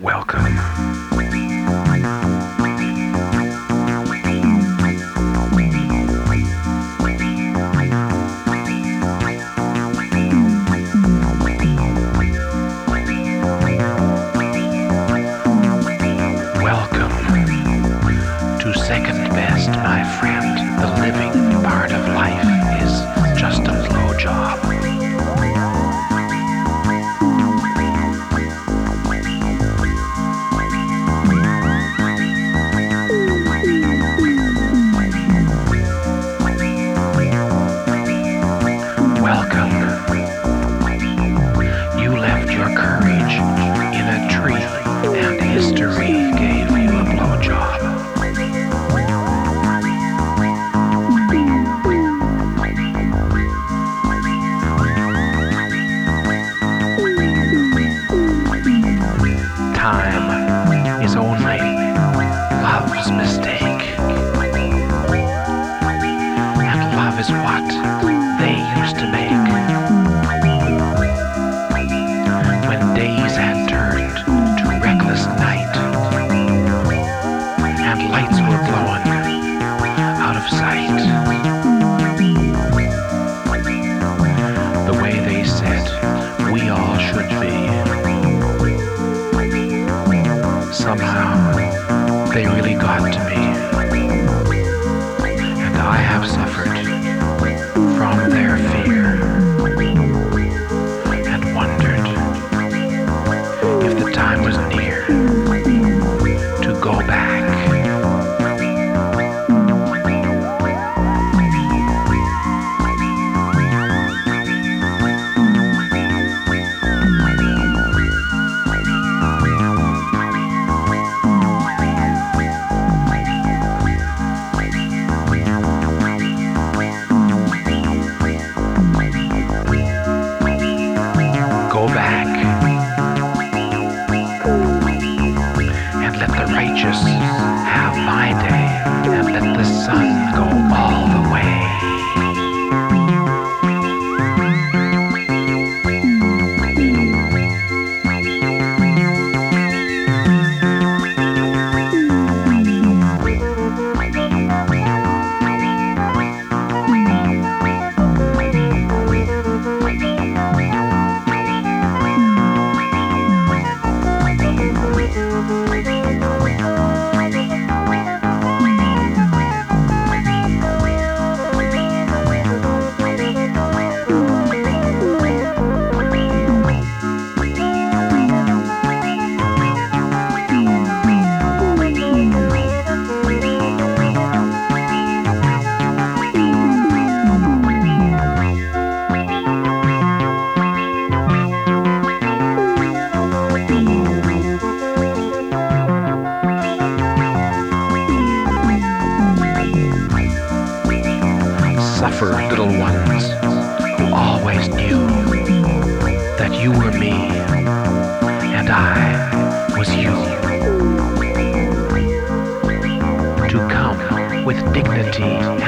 Welcome. With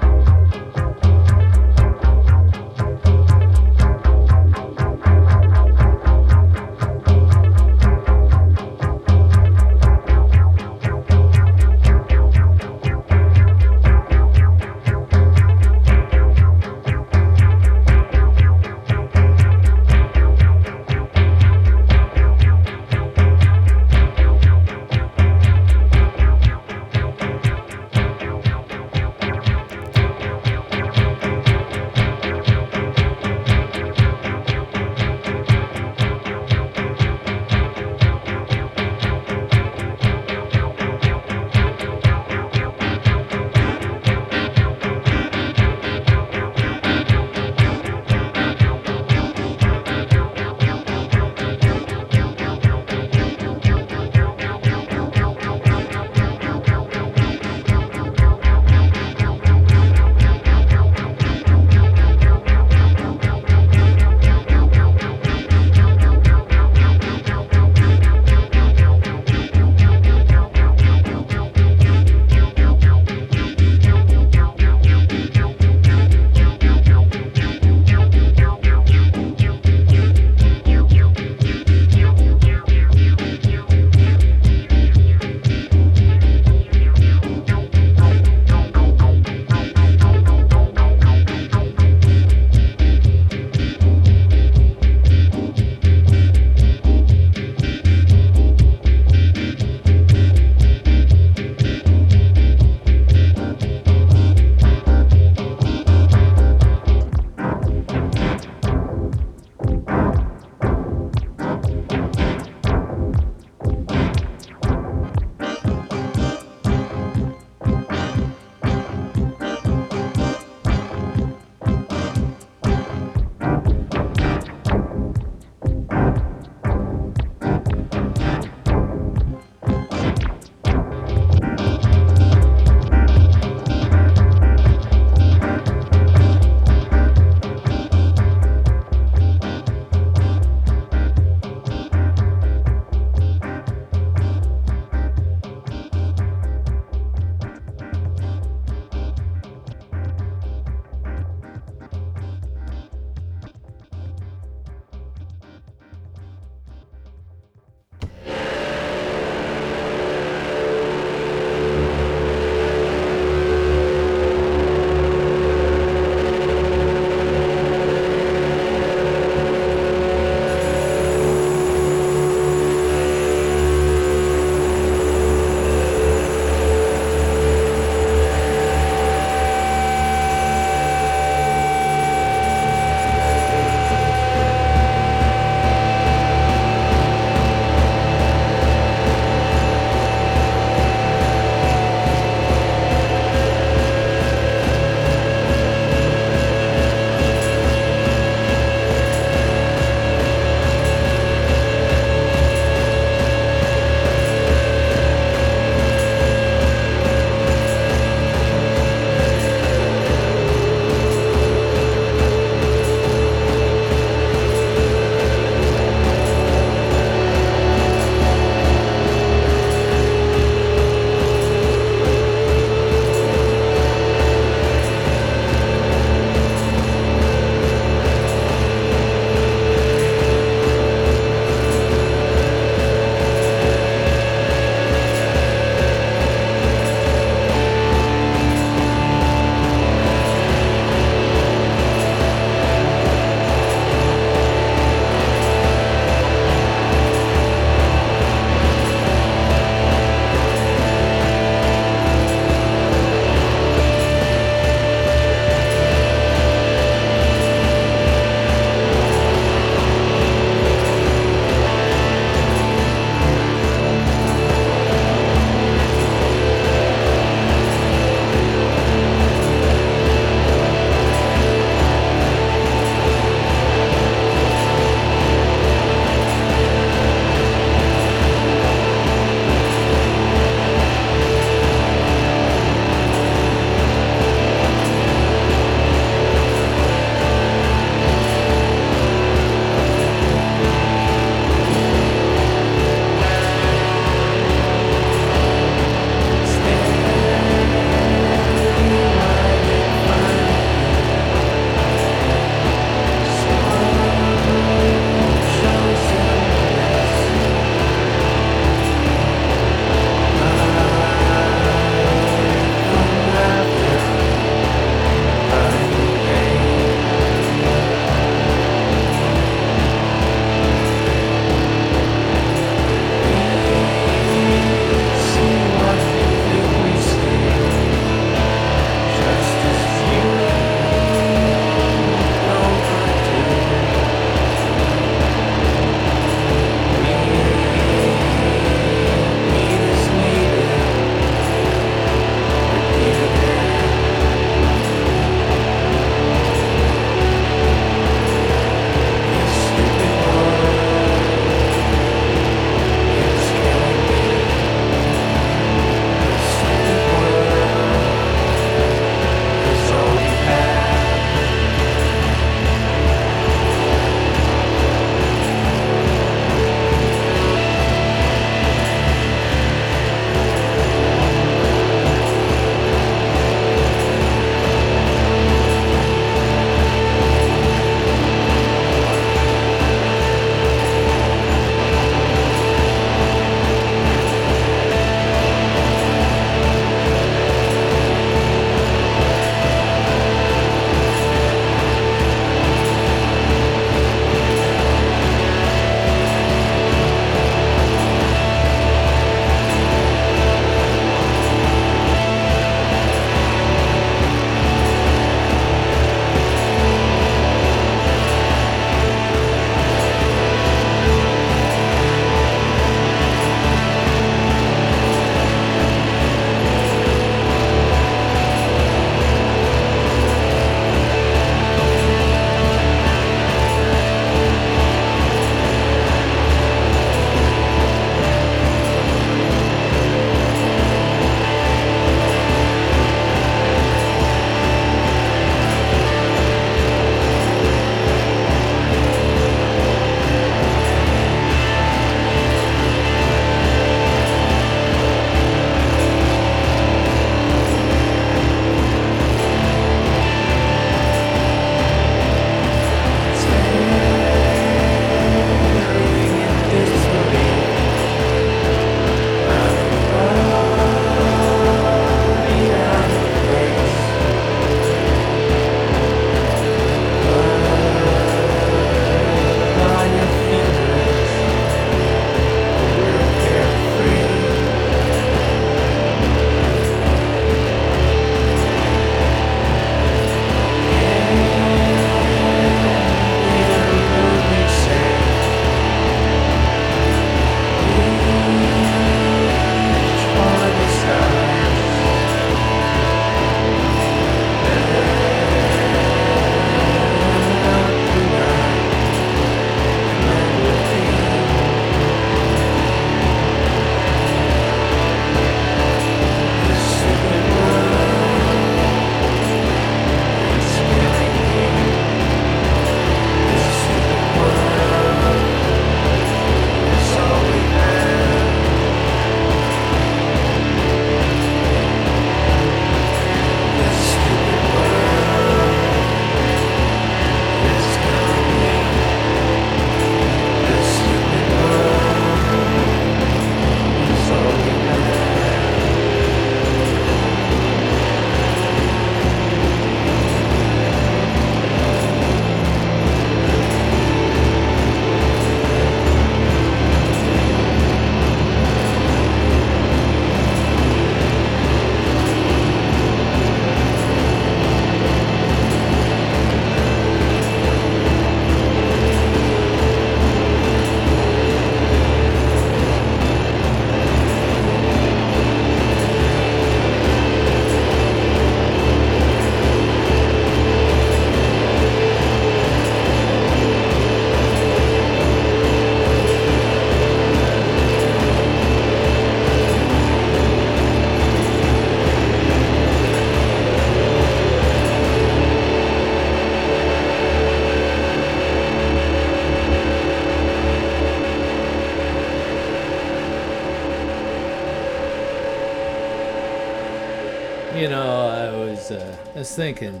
thinking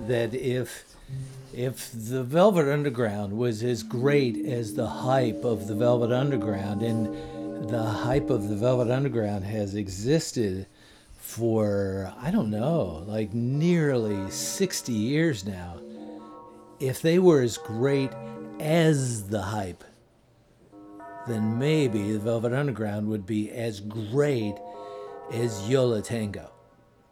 that if if the Velvet Underground was as great as the hype of the Velvet Underground, and the hype of the Velvet Underground has existed for I don't know, like nearly 60 years now. If they were as great as the hype, then maybe the Velvet Underground would be as great as Yo La Tengo.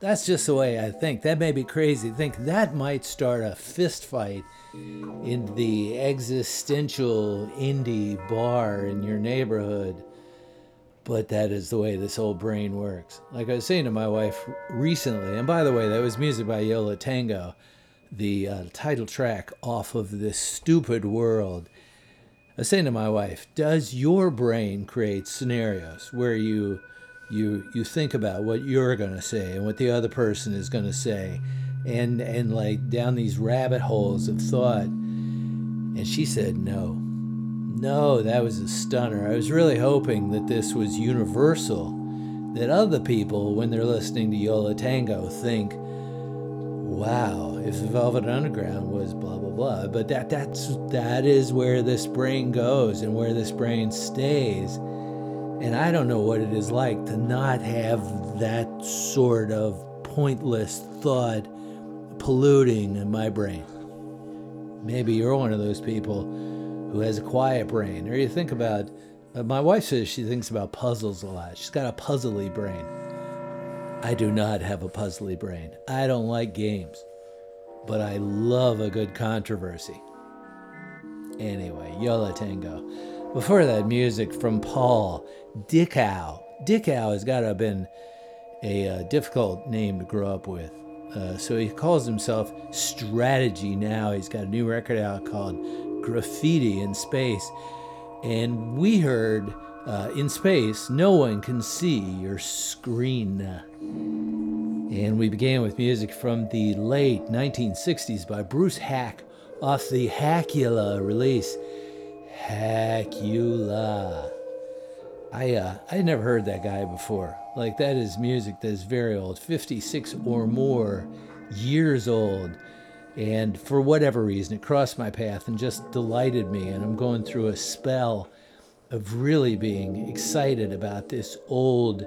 That's just the way I think. That may be crazy. Think that might start a fist fight in the existential indie bar in your neighborhood. But that is the way this old brain works. Like I was saying to my wife recently, and by the way, that was music by Yo La Tengo, the uh, title track off of This Stupid World. I was saying to my wife, does your brain create scenarios where you you you think about what you're going to say and what the other person is going to say. And and like down these rabbit holes of thought. And she said no. No that was a stunner. I was really hoping that this was universal. That other people when they're listening to Yo La Tengo think wow if velvet underground was blah blah blah. But that that's that is where this brain goes and where this brain stays and I don't know what it is like to not have that sort of pointless thought polluting in my brain. Maybe you're one of those people who has a quiet brain, or you think about. Uh, my wife says she thinks about puzzles a lot. She's got a puzzly brain. I do not have a puzzly brain. I don't like games, but I love a good controversy. Anyway, Yo La Tengo. Before that, music from Paul Dickau. Dickow has got to have been a uh, difficult name to grow up with. Uh, so he calls himself Strategy now. He's got a new record out called Graffiti in Space. And we heard uh, In Space, No One Can See Your Screen. And we began with music from the late 1960s by Bruce Haack off the Haackula release. Haackula. I uh, I never heard that guy before. Like that is music that is very old, 56 or more years old. And for whatever reason, it crossed my path and just delighted me. And I'm going through a spell of really being excited about this old,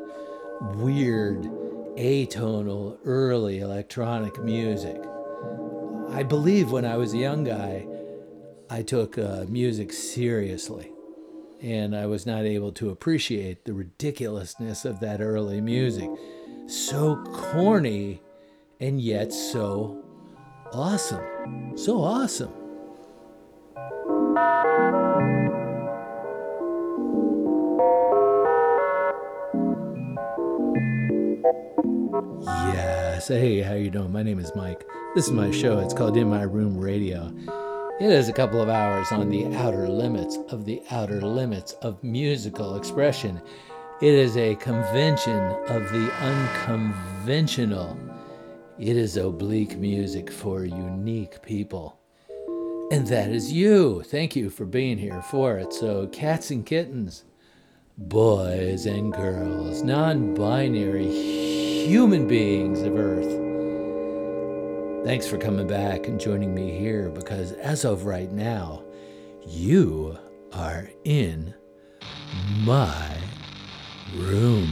weird, atonal, early electronic music. I believe when I was a young guy, I took uh, music seriously. And I was not able to appreciate the ridiculousness of that early music. So corny and yet so awesome. So awesome. Yes. Hey, how you doing? My name is Mike. This is my show. It's called In My Room Radio. It is a couple of hours on the outer limits of the outer limits of musical expression. It is a convention of the unconventional. It is oblique music for unique people. And that is you. Thank you for being here for it. So, cats and kittens, boys and girls, non binary human beings of Earth Thanks for coming back and joining me here because as of right now, you are in my room.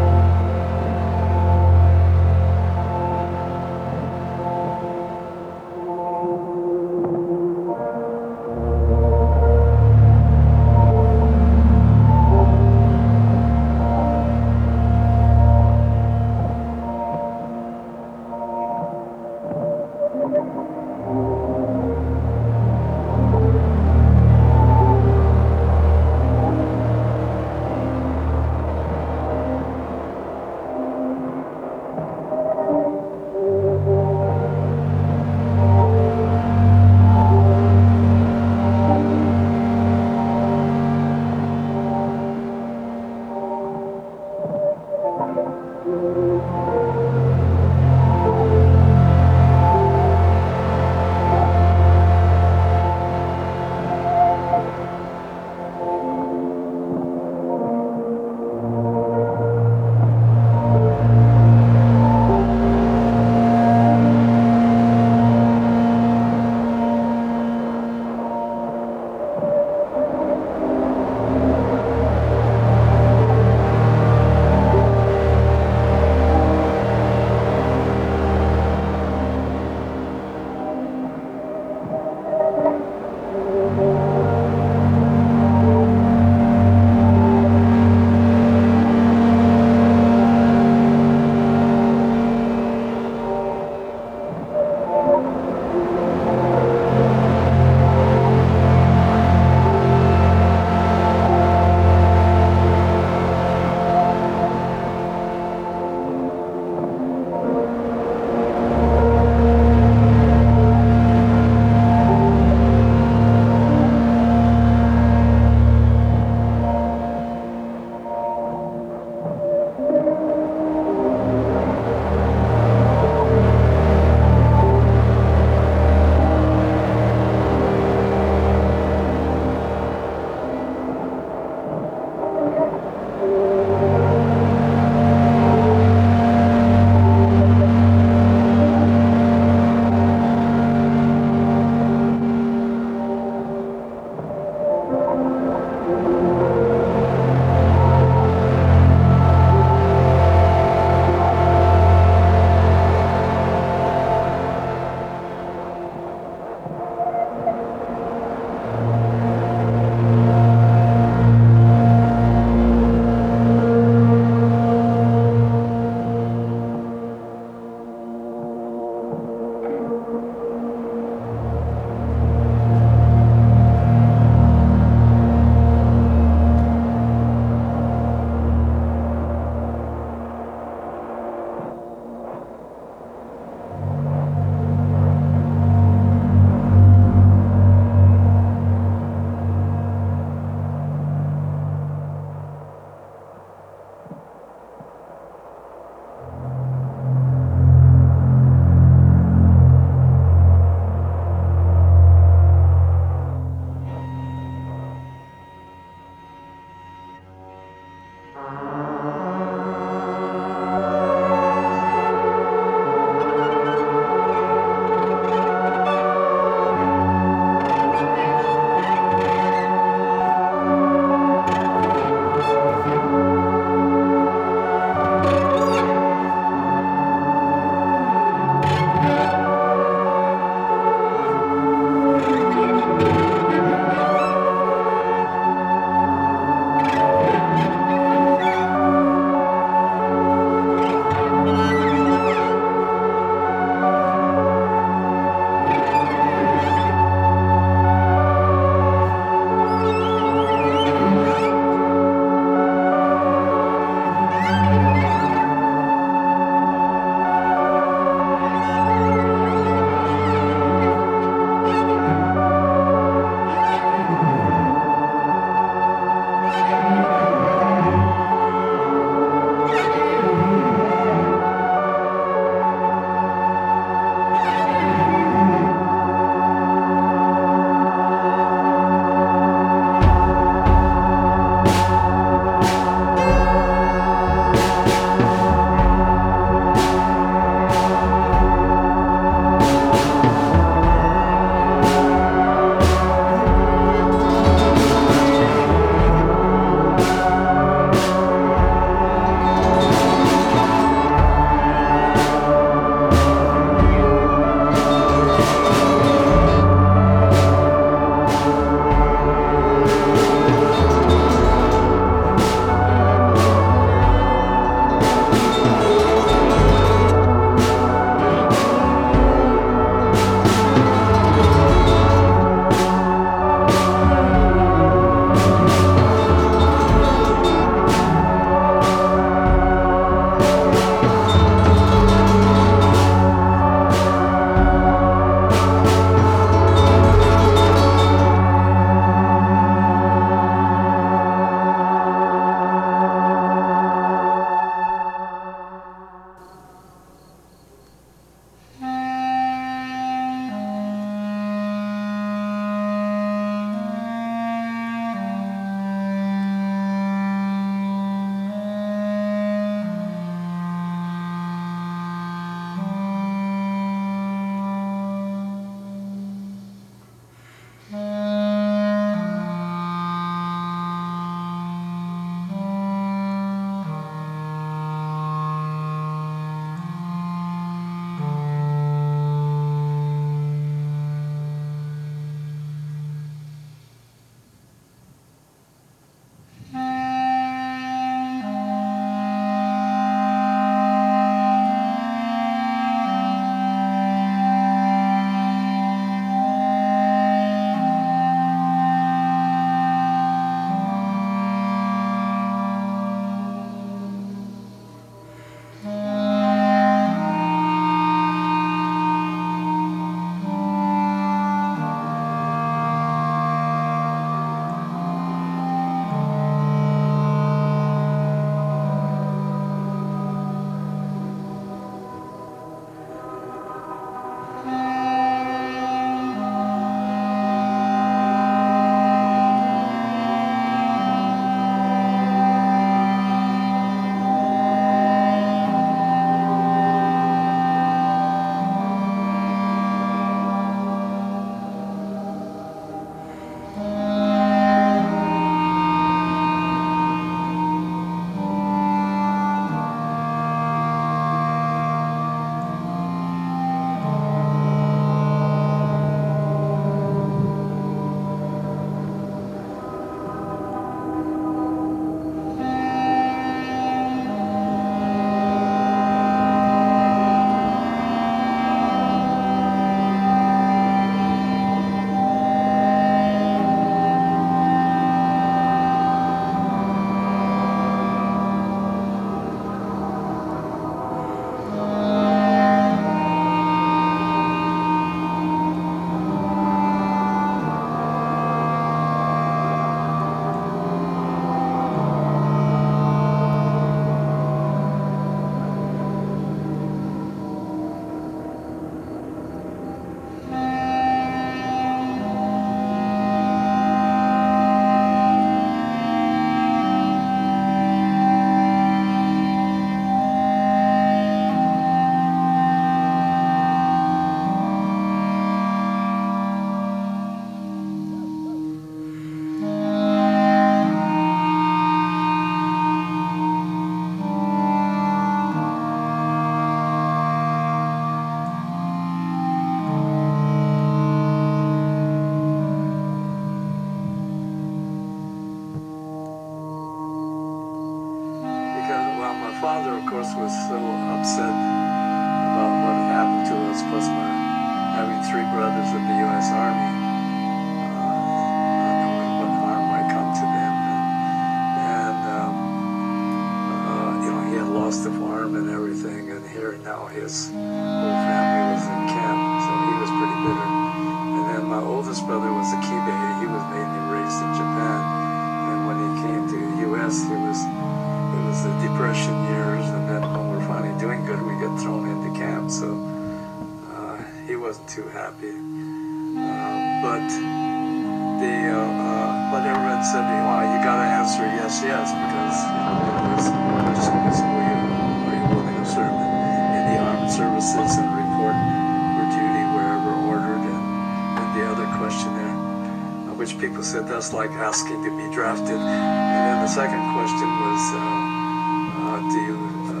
Like asking to be drafted. And then the second question was, uh, uh, do you um,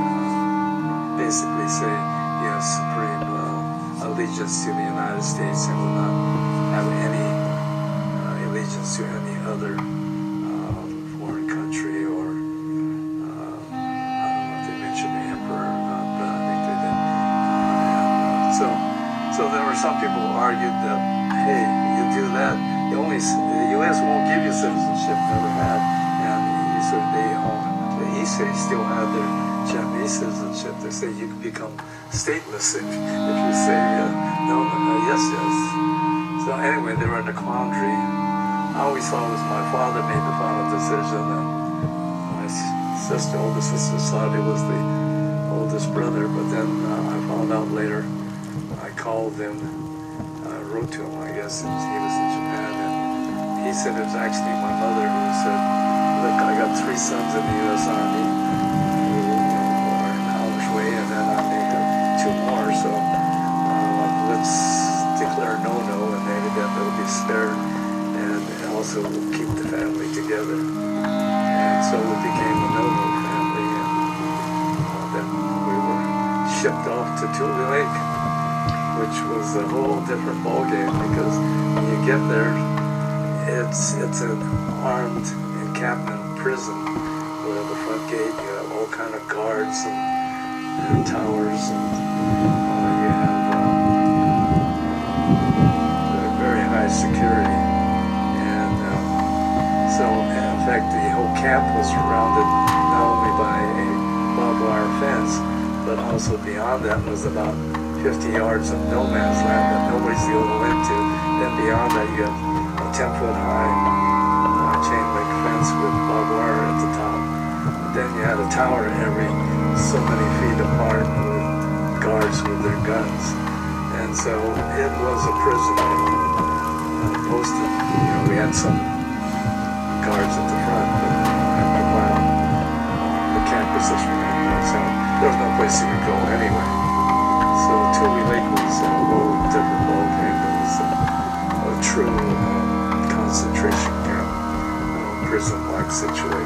uh, basically say you have supreme uh, allegiance to the United States and will not have any uh, allegiance to any other foreign country or I don't know if they mentioned the emperor but I think they did. So, so there were some people who argued that, hey, you do that, the only U.S. won't give you citizenship, never had, and he said they all, the Issei still had their Japanese citizenship. They say you can become stateless if, if you say uh, no, no, no, yes, yes. So anyway, they were in a quandary. I always thought it was my father made the final decision, and my sister, older sister, thought it was the oldest brother. But then uh, I found out later. I called him, I wrote to him, I guess, he was in Japan, he said it was actually my mother who said, "Look, I got three sons in the U.S. Army who are in harm's way, and then I may have two more. So uh, let's declare no-no, and maybe then they'll be spared, and also we'll keep the family together." And so we became a no-no family, and uh, then we were shipped off to Tule Lake which was a whole different ballgame because when you get there, it's it's an armed encampment prison where the front gate you have all kind of guards and, and towers and uh, you have uh, very high security and um, so in fact the whole camp was surrounded not only by a barbed wire fence but also beyond that was about 50 yards of no man's land that nobody's able to into. Then beyond that, you have 10 foot high uh, chain link fence with barbed wire at the top. Then you had a tower every so many feet apart with guards with their guns. And so it was a prison. Uh, posted, you know, we had some guards at the front, but after a while, the campus is remote, so there was no place could go situation.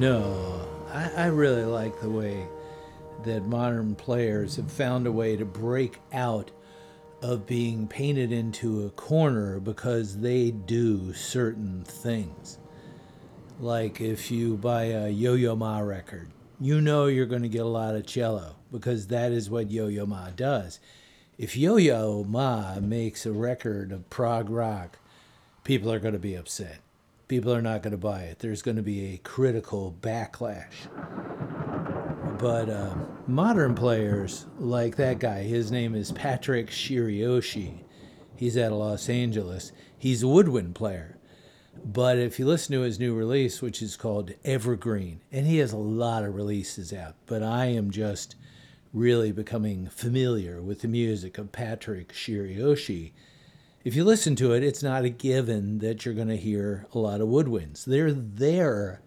No, I, I really like the way that modern players have found a way to break out of being painted into a corner because they do certain things. Like if you buy a Yo Yo Ma record, you know you're going to get a lot of cello because that is what Yo Yo Ma does. If Yo Yo Ma makes a record of prog rock, people are going to be upset. People are not going to buy it. There's going to be a critical backlash. But uh, modern players like that guy, his name is Patrick Shiroishi. He's out of Los Angeles. He's a woodwind player. But if you listen to his new release, which is called Evergreen, and he has a lot of releases out, but I am just really becoming familiar with the music of Patrick Shiroishi. If you listen to it, it's not a given that you're going to hear a lot of woodwinds. They're there,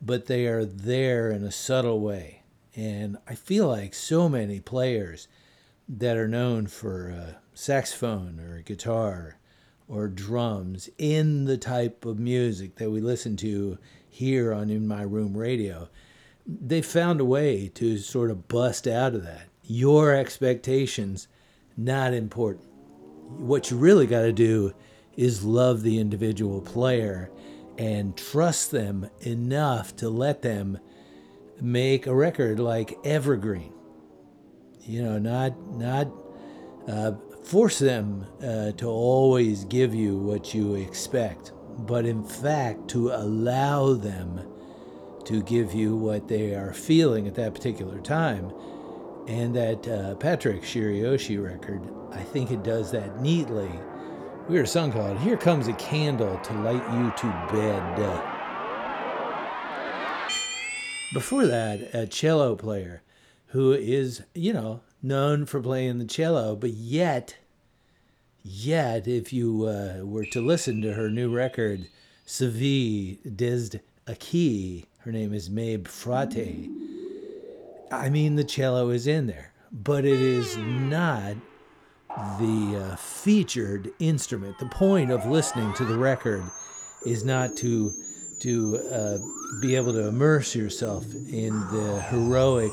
but they are there in a subtle way. And I feel like so many players that are known for uh, saxophone or guitar or drums in the type of music that we listen to here on In My Room Radio, they found a way to sort of bust out of that. Your expectations, not important. What you really got to do is love the individual player and trust them enough to let them make a record like Evergreen. You know, not not uh, force them uh, to always give you what you expect, but in fact to allow them to give you what they are feeling at that particular time. And that uh, Patrick Shiroishi record, I think it does that neatly. We heard a song called Here Comes a Candle to Light You to Bed. Before that, a cello player who is, you know, known for playing the cello, but yet, yet, if you uh, were to listen to her new record, Savi des Aki, her name is Mabe Fratti. I mean, the cello is in there, but it is not the uh, featured instrument. The point of listening to the record is not to to uh, be able to immerse yourself in the heroic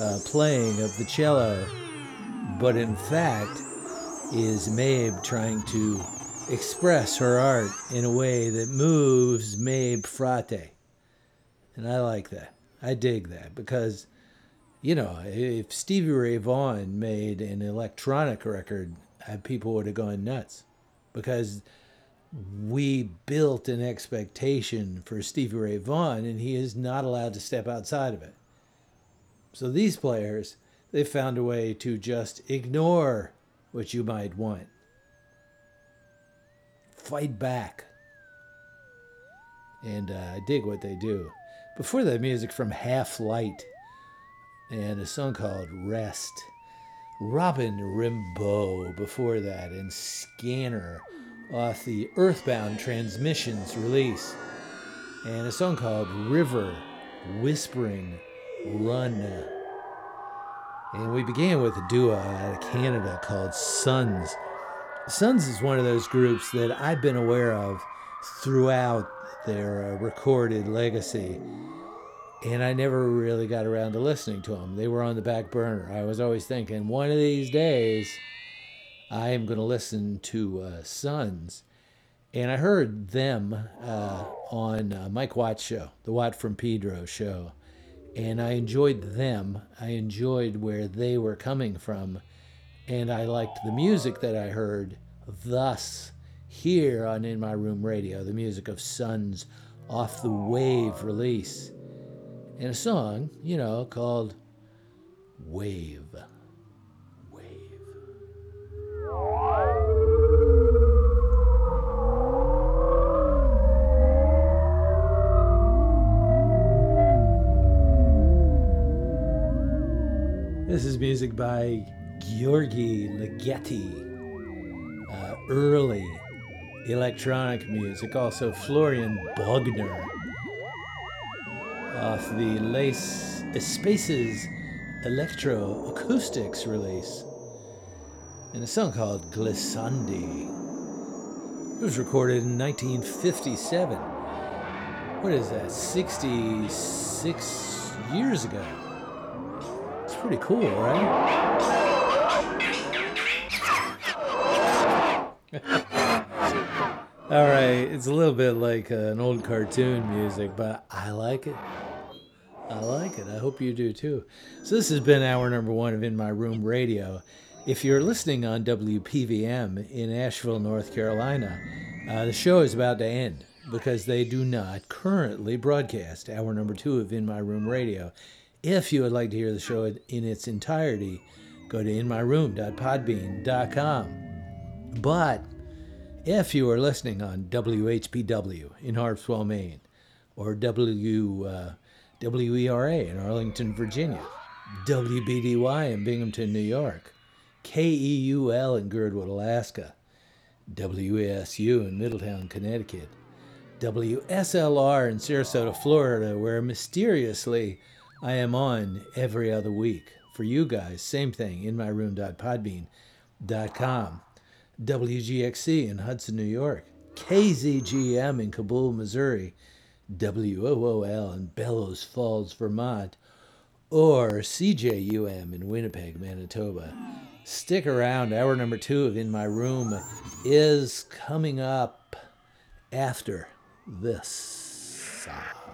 uh, playing of the cello, but in fact is Mabe trying to express her art in a way that moves Mabe Fratti. And I like that. I dig that because, you know, if Stevie Ray Vaughan made an electronic record, uh, people would have gone nuts because we built an expectation for Stevie Ray Vaughan and he is not allowed to step outside of it. So these players, they found a way to just ignore what you might want. Fight back. And uh, I dig what they do. Before that, music from Half Light and a song called Rest. Robin Rimbaud before that, and Scanner off the Earthbound Transmissions release. And a song called River Whispering Run. And we began with a duo out of Canada called SUUNS. SUUNS is one of those groups that I've been aware of throughout their uh, recorded legacy. And I never really got around to listening to them. They were on the back burner. I was always thinking, one of these days, I am going to listen to uh, SUUNS. And I heard them uh, on uh, Mike Watt's show, the Watt from Pedro show and I enjoyed them. I enjoyed where they were coming from, and I liked the music that I heard. Thus, here on In My Room Radio, the music of SUUNS off the Wave release, and a song, you know, called Wave. Wave. This is music by Gyorgy Ligeti. Uh, early electronic music, also Florian Bogner off the Lace Spaces Electro Acoustics release, and a song called Glissandi. It was recorded in 1957. what is that, 66 years ago. It's pretty cool, right? All right, it's a little bit like uh, an old cartoon music, but I like it. I like it. I hope you do too. So, this has been hour number one of In My Room Radio. If you're listening on WPVM in Asheville, North Carolina, uh, the show is about to end because they do not currently broadcast hour number two of In My Room Radio. If you would like to hear the show in its entirety, go to inmyroom.podbean.com. But if you are listening on WHPW in Harpswell, Maine, or W, uh, WERA in Arlington, Virginia, WBDY in Binghamton, New York, KEUL in Girdwood, Alaska, WSU in Middletown, Connecticut, WSLR in Sarasota, Florida, where mysteriously I am on every other week. For you guys, same thing, inmyroom.podbean.com. WGXC in Hudson, New York, KZGM in Cabool, Missouri, WOOL in Bellows Falls, Vermont, or CJUM in Winnipeg, Manitoba. Stick around. Hour number two of In My Room is coming up after this song.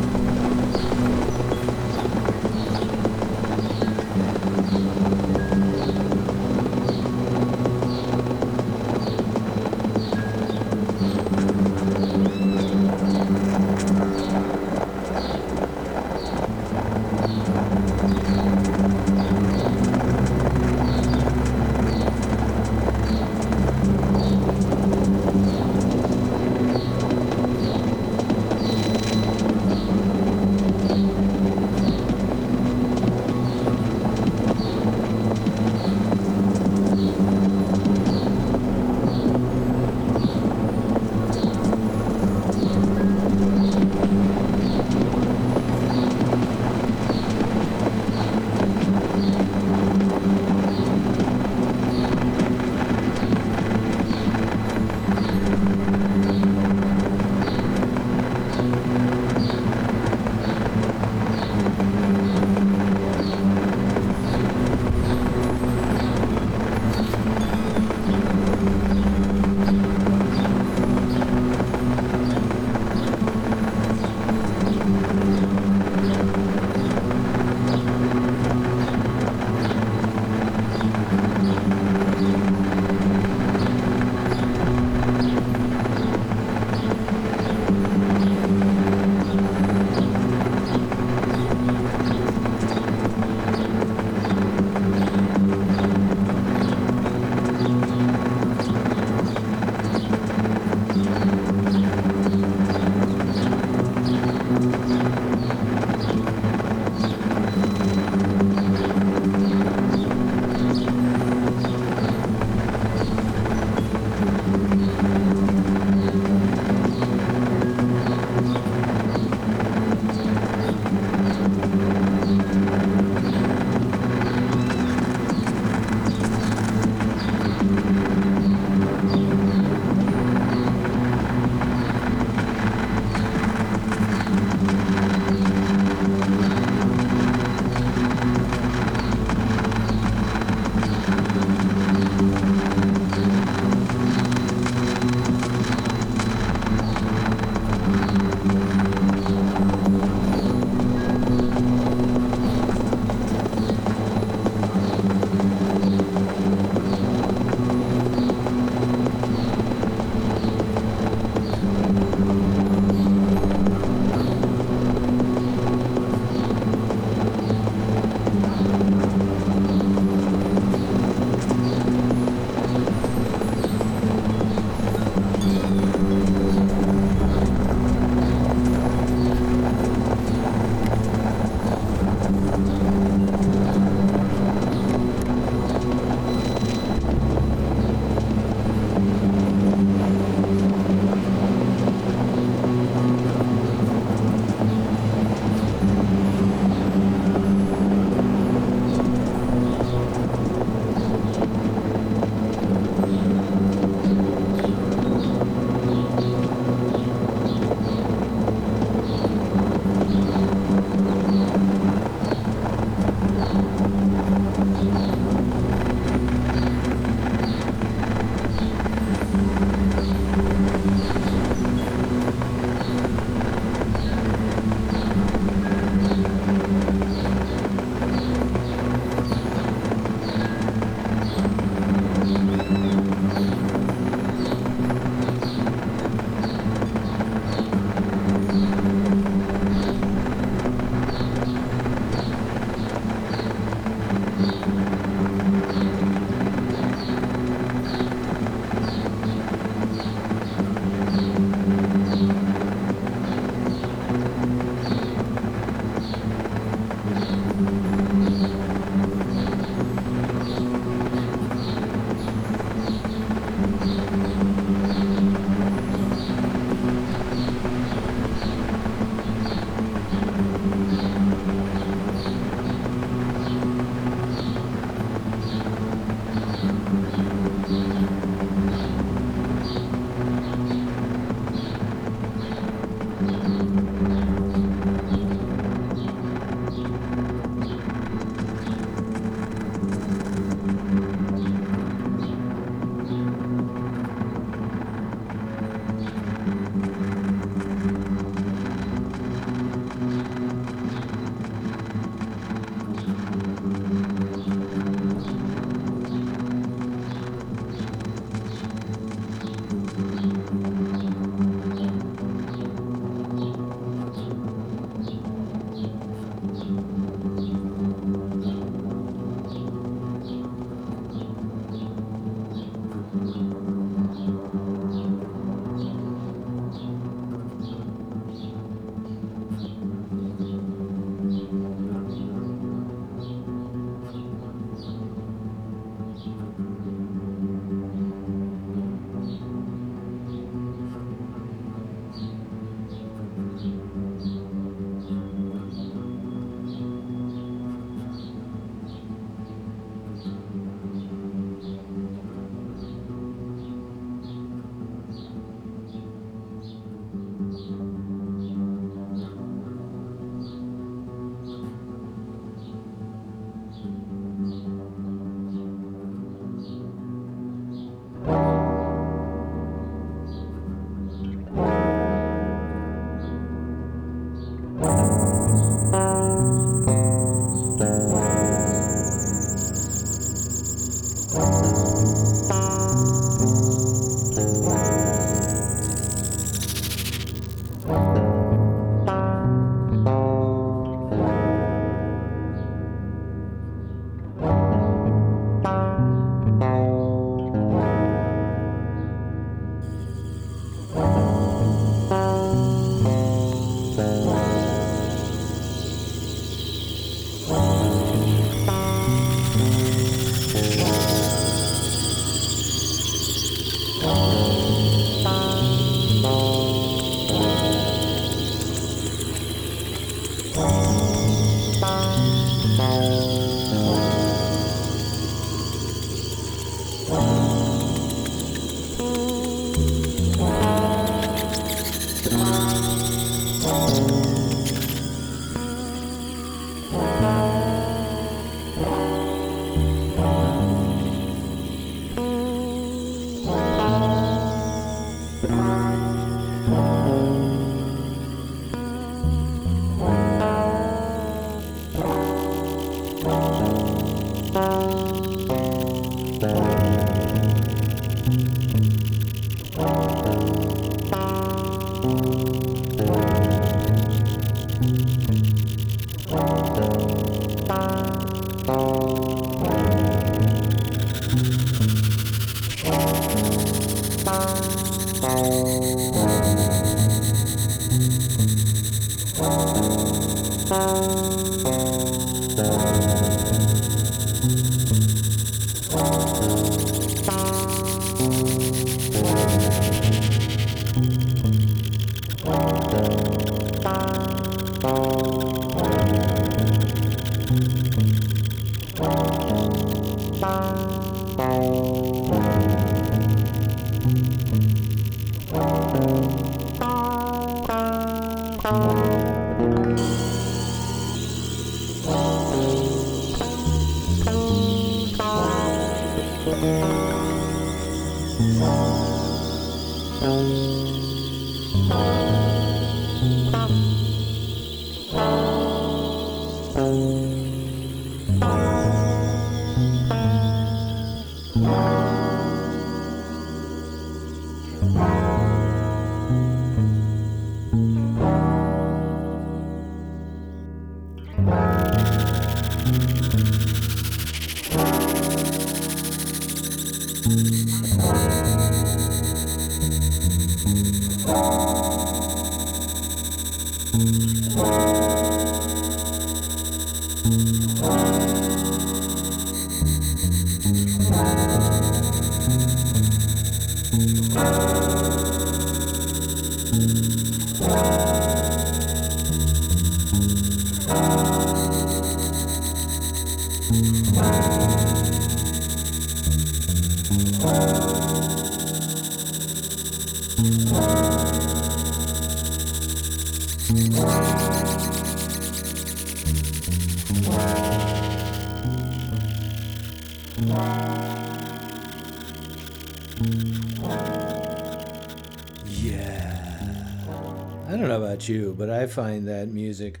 Find that music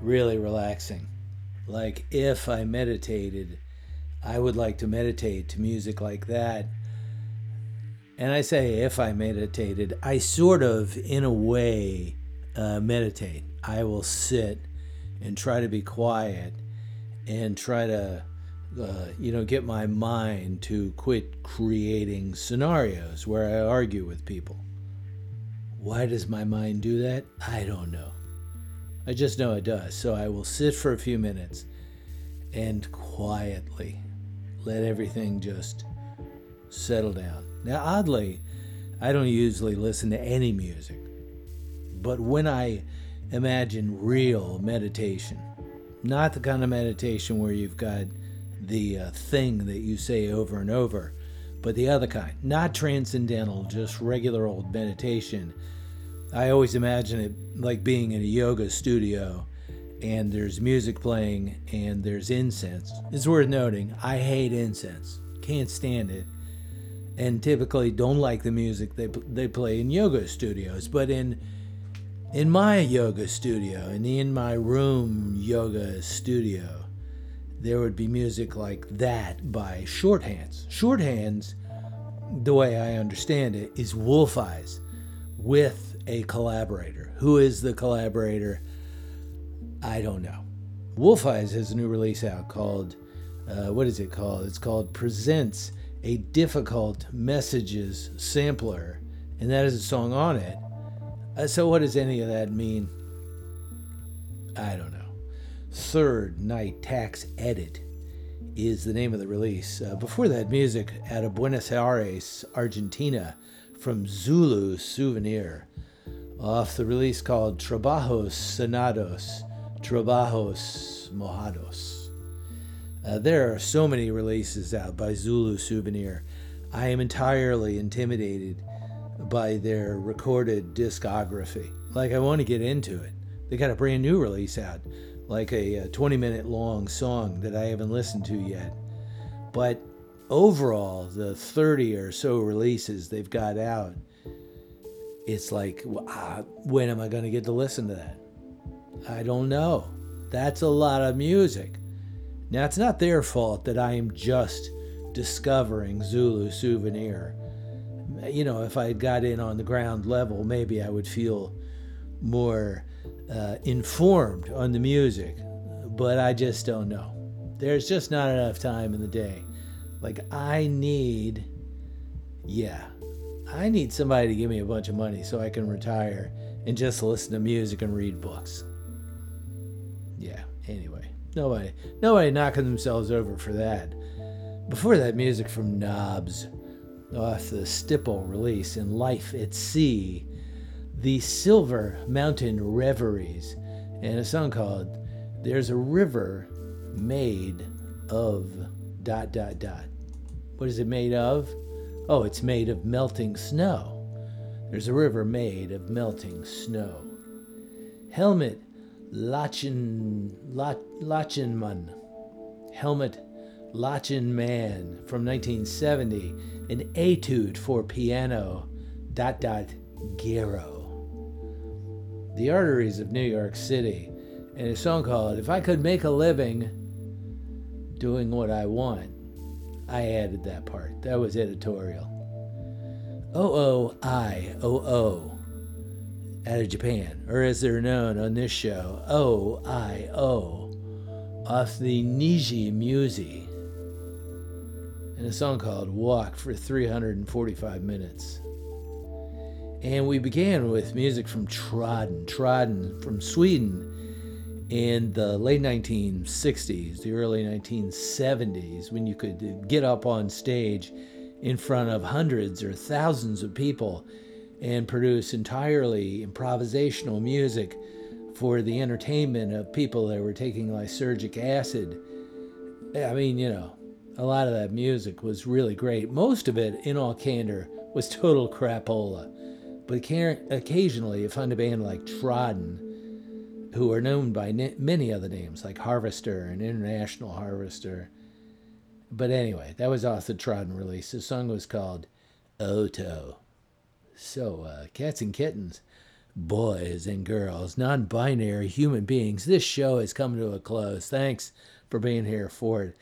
really relaxing. Like if I meditated, I would like to meditate to music like that. And I say if I meditated, I sort of, in a way, uh, meditate. I will sit and try to be quiet and try to, uh, you know, get my mind to quit creating scenarios where I argue with people. Why does my mind do that? I don't know. I just know it does. So I will sit for a few minutes and quietly let everything just settle down. Now, oddly, I don't usually listen to any music, but when I imagine real meditation, not the kind of meditation where you've got the uh, thing that you say over and over, but the other kind, not transcendental, just regular old meditation. I always imagine it like being in a yoga studio and there's music playing and there's incense. It's worth noting, I hate incense. Can't stand it. And typically don't like the music they, they play in yoga studios. But in in my yoga studio, and in my room yoga studio, there would be music like that by Short Hands. Shorthands, the way I understand it, is Wolf Eyes with a collaborator. Who is the collaborator? I don't know. Wolf Eyes has a new release out called, uh, what is it called? It's called Presents a Difficult Messages Sampler, and that is a song on it. Uh, so, what does any of that mean? I don't know. Third Night Tax Edit is the name of the release. Uh, before that, music out of Buenos Aires, Argentina, from Zulu Souvenir, off the release called Trabajos Sonados, Trabajos Mojados. Uh, there are so many releases out by Zulu Souvenir. I am entirely intimidated by their recorded discography. Like, I want to get into it. They got a brand new release out, like a, a 20 minute long song that I haven't listened to yet. But overall, the 30 or so releases they've got out, it's like, ah, when am I going to get to listen to that? I don't know. That's a lot of music. Now, it's not their fault that I am just discovering Zulu Souvenir. You know, if I had got in on the ground level, maybe I would feel more uh, informed on the music, but I just don't know. There's just not enough time in the day. Like, I need, yeah, I need somebody to give me a bunch of money so I can retire and just listen to music and read books. Yeah, anyway, nobody, nobody knocking themselves over for that. Before that, music from Knobs off the Stipple release in Life at Sea, the Silver Mountain Reveries, and a song called There's a River Made of dot dot dot. What is it made of? Oh, it's made of melting snow. There's a river made of melting snow. Helmut Lachen, Lachenmann. Helmut Lachenmann from 1970. An etude for piano. Dot dot Guero. The Arteries of New York City. And a song called If I Could Make a Living Doing What I Want. I added that part. That was editorial. O O I O O out of Japan, or as they're known on this show, O I O off the Nijimusi. and a song called Walk for 345 minutes. And we began with music from Traden, Traden from Sweden in the late 1960s, the early 1970s, when you could get up on stage in front of hundreds or thousands of people and produce entirely improvisational music for the entertainment of people that were taking lysergic acid. I mean, you know, a lot of that music was really great. Most of it, in all candor, was total crapola. But occasionally you find a band like Traden, who are known by many other names, like Harvester and International Harvester. But anyway, that was off the Traden release. The song was called Oto. So, uh, cats and kittens, boys and girls, non binary human beings, this show has come to a close. Thanks for being here for it.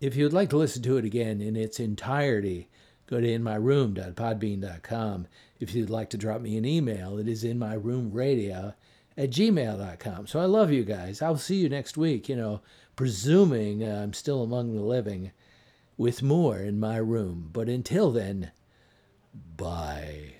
If you'd like to listen to it again in its entirety, go to inmyroom.podbean.com. If you'd like to drop me an email, it is inmyroomradio at gmail.com. So I love you guys. I'll see you next week, you know, presuming uh, I'm still among the living with more in my room. But until then, bye.